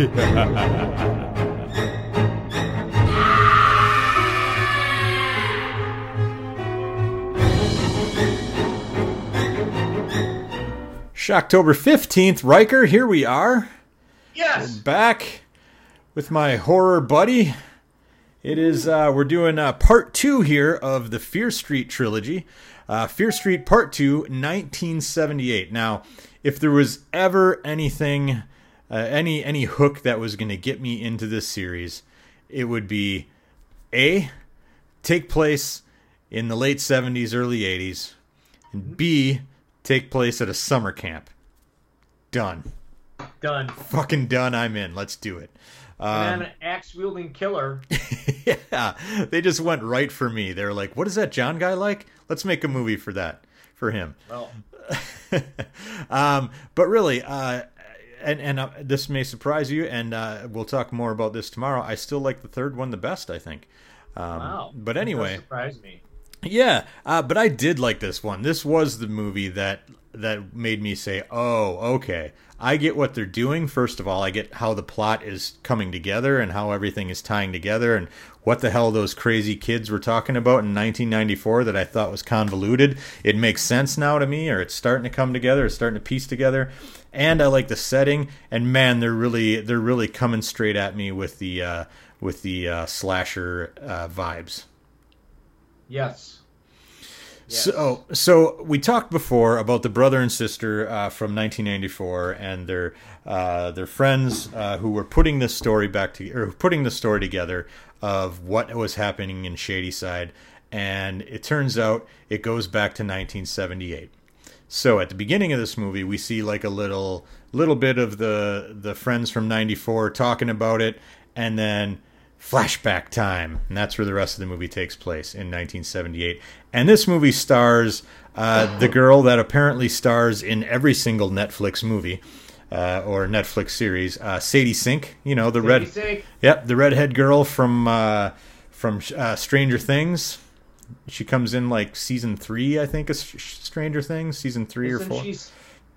October 15th, Riker, here we are. Yes. We're back with my horror buddy. It is, uh, we're doing uh, part two here of the Fear Street trilogy. Uh, Fear Street Part 2, 1978. Now, if there was ever anything, uh, any any hook that was going to get me into this series, it would be A, take place in the late 70s, early 80s, and B, take place at a summer camp. Done. Done. Fucking done. I'm in. Let's do it. and Um, then an axe wielding killer. yeah, they just went right for me. They're like, "What is that John guy like? Let's make a movie for that, for him." Well, um, but really, uh, and and uh, this may surprise you, and uh, we'll talk more about this tomorrow. I still like the third one the best. I think. Um, wow. But anyway, surprise me. Yeah, uh, but I did like this one. This was the movie that that made me say, "Oh, okay, I get what they're doing." First of all, I get how the plot is coming together and how everything is tying together, and what the hell those crazy kids were talking about in 1994 that I thought was convoluted. It makes sense now to me, or it's starting to come together. It's starting to piece together, and I like the setting. And man, they're really they're really coming straight at me with the uh, with the uh, slasher uh, vibes. Yes. Yes. So, so we talked before about the brother and sister uh, from 1994 and their uh, their friends uh, who were putting this story back to or putting the story together of what was happening in Shadyside, and it turns out it goes back to 1978. So at the beginning of this movie, we see like a little little bit of the the friends from '94 talking about it, and then flashback time, and that's where the rest of the movie takes place in 1978. And this movie stars uh, the girl that apparently stars in every single Netflix movie. Uh, or Netflix series, uh, Sadie Sink, you know the red, Sink. yep, the redhead girl from uh, from uh, Stranger Things. She comes in like season three, I think, of Stranger Things, season 3 or Isn't four.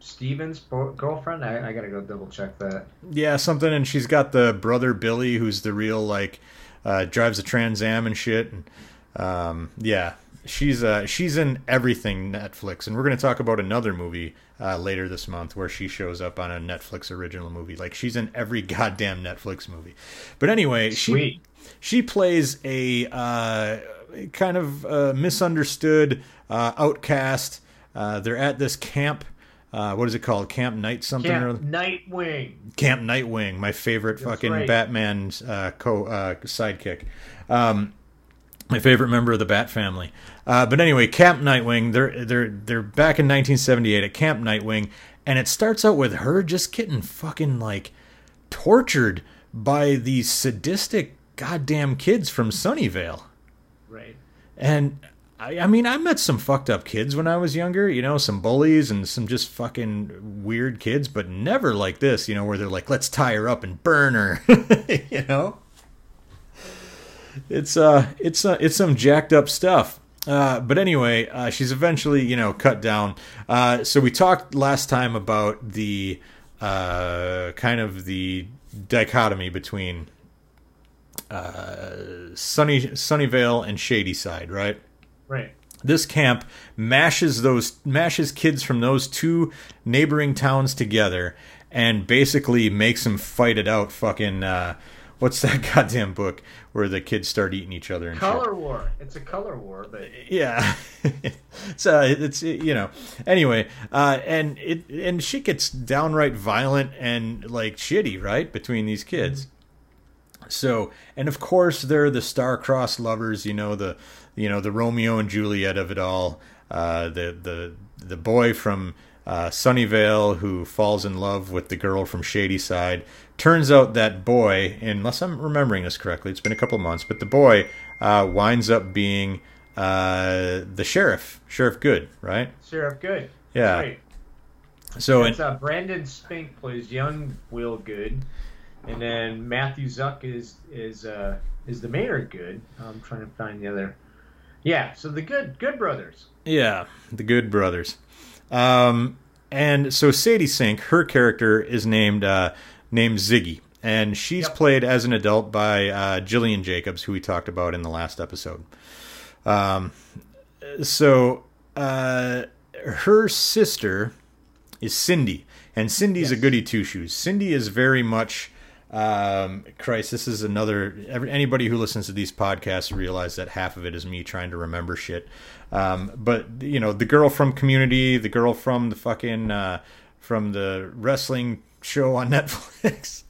She Steven's bo- girlfriend? I, I gotta go double check that. Yeah, something, and she's got the brother Billy, who's the real like uh, drives a Trans Am and shit. And um, yeah, she's uh, she's in everything Netflix, and we're gonna talk about another movie uh, later this month where she shows up on a Netflix original movie. Like she's in every goddamn Netflix movie. But anyway, she Sweet. she plays a uh, kind of uh, misunderstood uh, outcast. Uh, they're at this camp. Uh, what is it called? Camp Night something or Camp Nightwing. Camp Nightwing, my favorite That's fucking right. Batman's uh, co uh, sidekick, um, my favorite member of the Bat family. Uh, but anyway, Camp Nightwing, they're they're they're back in 1978 at Camp Nightwing, and it starts out with her just getting fucking like tortured by these sadistic goddamn kids from Sunnyvale. Right. And I, I mean, I met some fucked up kids when I was younger, you know, some bullies and some just fucking weird kids, but never like this, you know, where they're like, let's tie her up and burn her, you know? It's uh, it's uh, it's some jacked up stuff. Uh, but anyway, uh, she's eventually, you know, cut down. Uh, so we talked last time about the uh, kind of the dichotomy between uh, Sunny Sunnyvale and Shadyside, right? Right. This camp mashes those mashes kids from those two neighboring towns together and basically makes them fight it out. Fucking uh, what's that goddamn book where the kids start eating each other and shit? Color war. It's a color war, but yeah it's uh it's you know anyway uh and it and shit gets downright violent and like shitty right between these kids so and of course they're the star-crossed lovers you know the you know the romeo and juliet of it all uh the the the boy from uh, Sunnyvale who falls in love with the girl from Shadyside. Turns out that boy, unless I'm remembering this correctly, it's been a couple months, but the boy uh, winds up being uh, the sheriff, Sheriff Goode, right? Sheriff Goode. Yeah. Right. So It's uh, Brandon Spink plays young Will Goode, and then Matthew Zuk is is uh, is the mayor Goode. I'm trying to find the other. Yeah, so the Goode Goode brothers. yeah, the Goode brothers. Um, and so Sadie Sink, her character is named uh, named Ziggy, and she's Yep. played as an adult by uh, Gillian Jacobs, who we talked about in the last episode. Um, so uh, her sister is Cindy, and Cindy's a goody two shoes. Cindy is very much. Um, Christ, this is another. Every, anybody who listens to these podcasts realize that half of it is me trying to remember shit. Um, but you know, the girl from Community, the girl from the fucking uh, from the wrestling show on Netflix.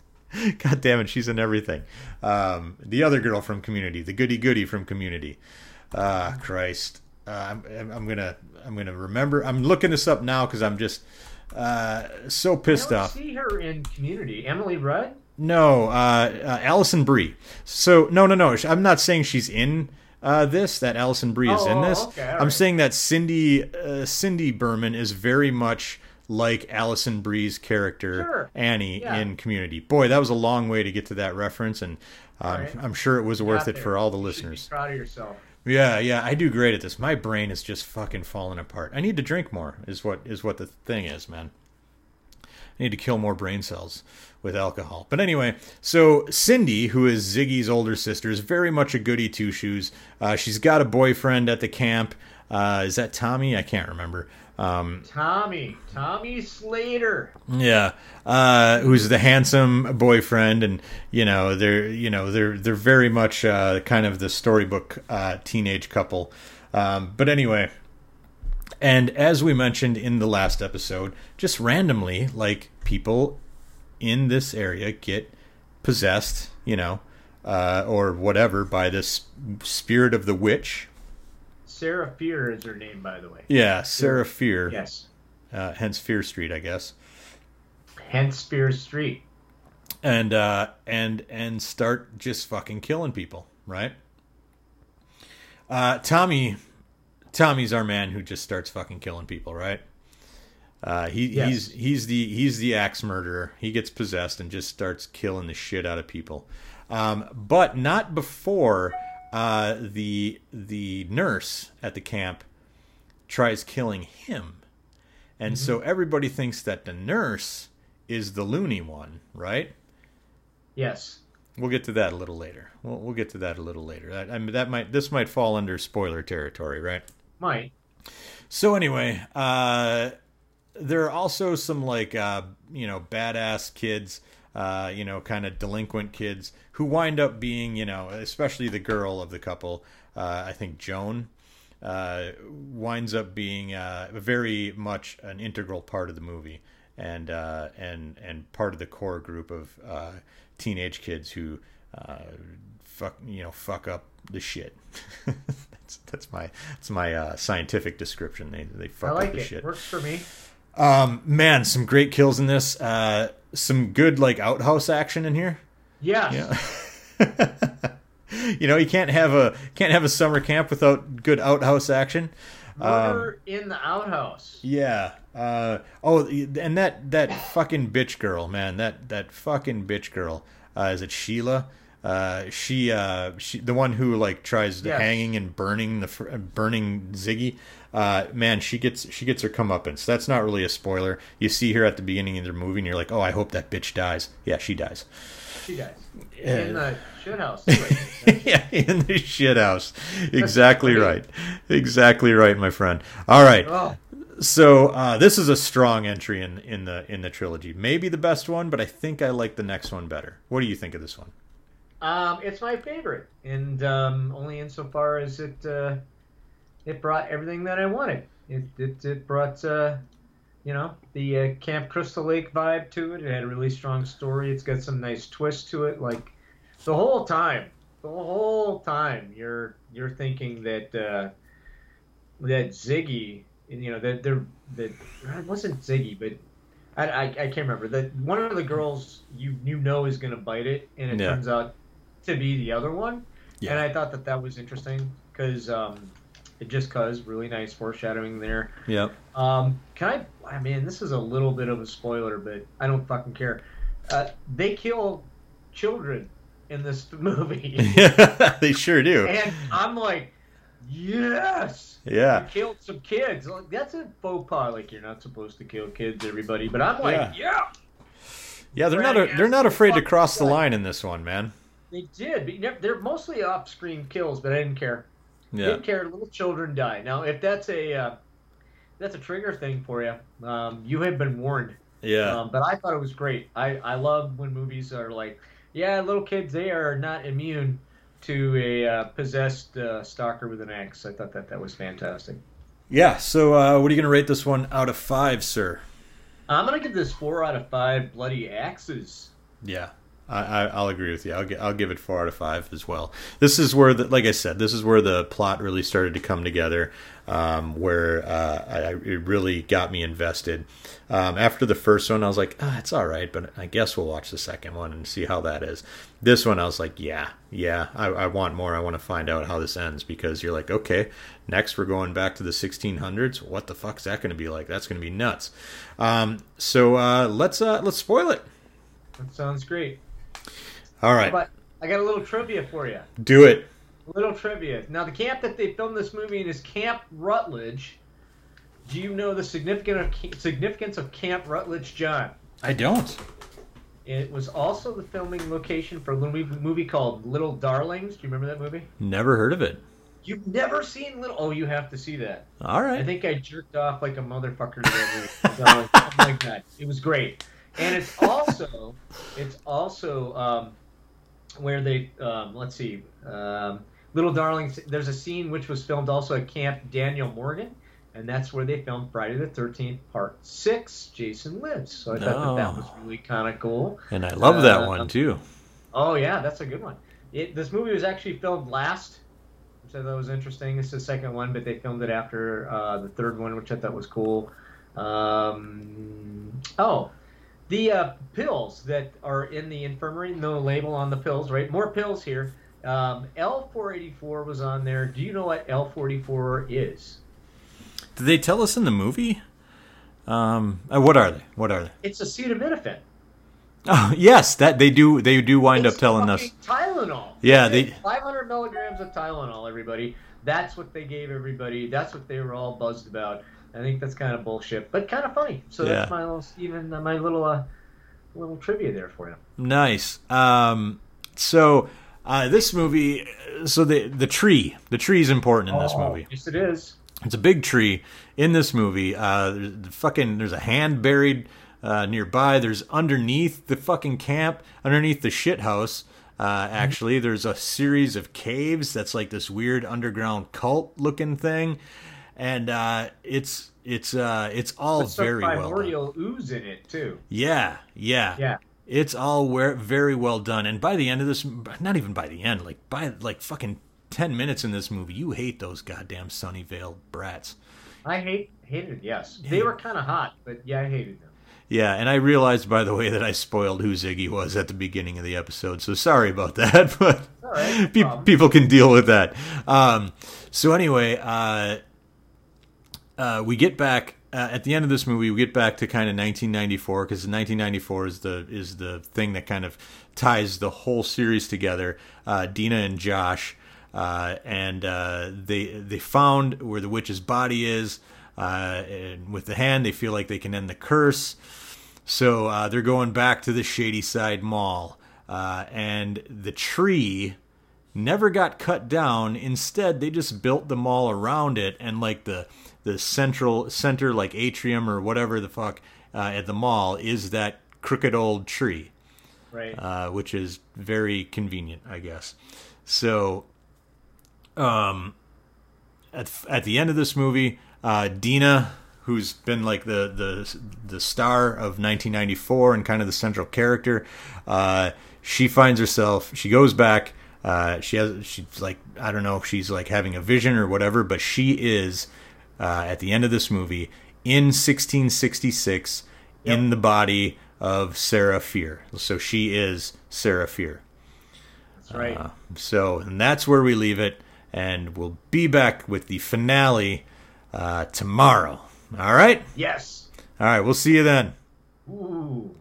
God damn it, she's in everything. Um, the other girl from Community, the goody goody from Community. Ah, Christ. Uh, I'm, I'm gonna I'm gonna remember. I'm looking this up now because I'm just uh, so I pissed don't off. see her in Community. Emily Rudd. No, uh, uh, Alison Brie. So no, no, no. I'm not saying she's in uh, this. That Alison Brie is Oh, in oh, this. okay, I'm right. saying that Cindy uh, Cindy Berman is very much like Alison Brie's character Sure. Annie Yeah. in Community. Boy, that was a long way to get to that reference, and um, right. I'm sure it was worth it there. for all the You listeners. proud of yourself. Yeah, yeah, I do great at this. My brain is just fucking falling apart. I need to drink more. Is what is what the thing is, man. I need to kill more brain cells with alcohol. But anyway, so Cindy, who is Ziggy's older sister, is very much a goody two shoes. Uh, she's got a boyfriend at the camp. Uh, is that Tommy? I can't remember. Um, Tommy, Tommy Slater. yeah, uh, who's the handsome boyfriend, and you know they're you know they're they're very much uh, kind of the storybook uh, teenage couple. Um, but anyway, and as we mentioned in the last episode, just randomly, like people in this area get possessed, you know, uh, or whatever by this spirit of the witch. Sarah Fear is her name, by the way. Yeah, Sarah Fear, Yes. uh, hence Fear Street, I guess. Hence Fear Street. and uh and and start just fucking killing people right uh tommy tommy's our man who just starts fucking killing people right uh he Yes. he's he's the he's the axe murderer he gets possessed and just starts killing the shit out of people um but not before uh the the nurse at the camp tries killing him and so everybody thinks that the nurse is the loony one right Yes. We'll get to that a little later. We'll, we'll get to that a little later. That, I mean, that might this might fall under spoiler territory, right? Might. So anyway, uh, there are also some like uh, you know badass kids, uh, you know, kind of delinquent kids who wind up being you know, especially the girl of the couple. Uh, I think Joan uh, winds up being uh, very much an integral part of the movie and uh, and and part of the core group of uh, teenage kids who uh, fuck you know fuck up the shit. that's my that's my uh, scientific description. They they fuck I up the it. shit. Works for me. Um, man, some great kills in this. Uh, some good like outhouse action in here. Yes. Yeah. you know, you can't have a can't have a summer camp without good outhouse action. Murder in the outhouse. Yeah. Uh, oh, and that that fucking bitch girl, man. That that fucking bitch girl. Uh, is it Sheila? Uh, she, uh, she, the one who like tries Yes. hanging and burning the fr- burning Ziggy. Uh, man, she gets she gets her comeuppance. That's not really a spoiler. You see her at the beginning of the movie, and you're like, oh, I hope that bitch dies. Yeah, she dies. She dies. Yeah. In the shit house. too, yeah, in the shit house. Exactly right. Exactly right, my friend. All right. oh, So uh, this is a strong entry in, in the in the trilogy. Maybe the best one, but I think I like the next one better. What do you think of this one? Um, it's my favorite, and um, only insofar as it uh, it brought everything that I wanted. It it, it brought uh, you know the uh, Camp Crystal Lake vibe to it. It had a really strong story. It's got some nice twist to it. Like the whole time, the whole time, you're you're thinking that uh, that Ziggy, you know that there that it wasn't Ziggy, but I, I, I can't remember that one of the girls you you know is going to bite it, and it Yeah. turns out to be the other one. Yeah. And I thought that that was interesting because um, it just cause really nice foreshadowing there. Yep. Um, can I? I mean, this is a little bit of a spoiler, but I don't fucking care. Uh, they kill children in this movie, they sure do. and I'm like, yes. Yeah. You killed some kids. Like, that's a faux pas. Like you're not supposed to kill kids, everybody. But I'm like, yeah. Yeah, they're not a, they're not afraid to cross the line in this one, man. They did. But you never, they're mostly off-screen kills, but I didn't care. Yeah. Didn't care. Little children die. Now, if that's a uh, that's a trigger thing for you, um, you have been warned. Yeah. Um, but I thought it was great. I I love when movies are like, yeah, little kids they are not immune to a uh, possessed uh, stalker with an axe. I thought that that was fantastic. Yeah. So, uh, what are you going to rate this one out of five, sir? I'm gonna give this four out of five bloody axes. Yeah, I, I, I'll agree with you. I'll, I'll give it four out of five as well. This is where, the, like I said, this is where the plot really started to come together, um, where uh, I, it really got me invested. Um, after the first one, I was like, ah, it's all right, but I guess we'll watch the second one and see how that is. This one, I was like, yeah, yeah, I, I want more. I want to find out how this ends because you're like, okay, next we're going back to the 1600s. What the fuck's that going to be like? That's going to be nuts. Um, so uh, let's uh, let's spoil it. That sounds great. All right, But I got a little trivia for you. do it. A little trivia. Now, the camp that they filmed this movie in is Camp Rutledge. Do you know the significant significance of Camp Rutledge, John? I don't. It was also the filming location for a little movie, movie called Little Darlings. Do you remember that movie? Never heard of it. You've never seen Little? Oh, you have to see that. All right. I think I jerked off like a motherfucker to that movie. Like oh that. It was great, and it's also it's also um, where they um, let's see, um, Little Darlings. There's a scene which was filmed also at Camp Daniel Morgan, and that's where they filmed Friday the Thirteenth Part Six. Jason Lives. So I thought that that Oh. was really kind of cool. And I love that Uh, one too. Oh yeah, that's a good one. It, this movie was actually filmed last, which I thought was interesting. It's the second one, but they filmed it after uh, the third one, which I thought was cool. Um, oh, the uh, pills that are in the infirmary, no label on the pills, right? More pills here. Um, L484 was on there. Do you know what L44 is? Did they tell us in the movie? Um, uh, what are they? What are they? It's acetaminophen. Oh, yes, that they do. They do wind It's up telling us. Tylenol. Yeah, they- 500 milligrams of Tylenol. Everybody. That's what they gave everybody. That's what they were all buzzed about. I think that's kind of bullshit, but kind of funny. So Yeah. that's my little Steven, uh, my little uh, little trivia there for you. Nice. Um, so uh, this movie. So the the tree. The tree is important in this Oh, movie. Yes, it is. It's a big tree in this movie. Uh, there's the fucking there's a hand buried uh, nearby. There's underneath the fucking camp, underneath the shit house. Uh, actually, there's a series of caves that's like this weird underground cult looking thing, and uh, it's it's uh, it's all very well done. primordial ooze in it too. Yeah, yeah, Yeah. It's all where, very well done, and by the end of this, not even by the end, like by like fucking ten minutes in this movie, you hate those goddamn Sunnyvale brats. I hate hated. Yes, they were kind of hot, but yeah, I hated them. Yeah, and I realized, by the way, that I spoiled who Ziggy was at the beginning of the episode, so sorry about that. But right, no pe- people can deal with that. Um, so anyway, uh, uh, we get back uh, at the end of this movie. We get back to kind of 1994 because 1994 is the is the thing that kind of ties the whole series together. Uh, Deena and Josh, uh, and uh, they they found where the witch's body is. Uh, and with the hand, they feel like they can end the curse. So uh, they're going back to the Shadyside Mall, uh, and the tree never got cut down. Instead, they just built the mall around it, and like the the central center, like atrium or whatever the fuck uh, at the mall, is that crooked old tree, Right. uh, which is very convenient, I guess. So, um, at at the end of this movie, uh, Deena, who's been like the the the star of 1994 and kind of the central character, uh, she finds herself. She goes back. Uh, she has. She's like I don't know if she's like having a vision or whatever, but she is uh, at the end of this movie in 1666 in the body of Sarah Fear. So she is Sarah Fear. That's right. Uh, so, and that's where we leave it, and we'll be back with the finale uh, tomorrow. All right? yes. All right, we'll see you then. Ooh.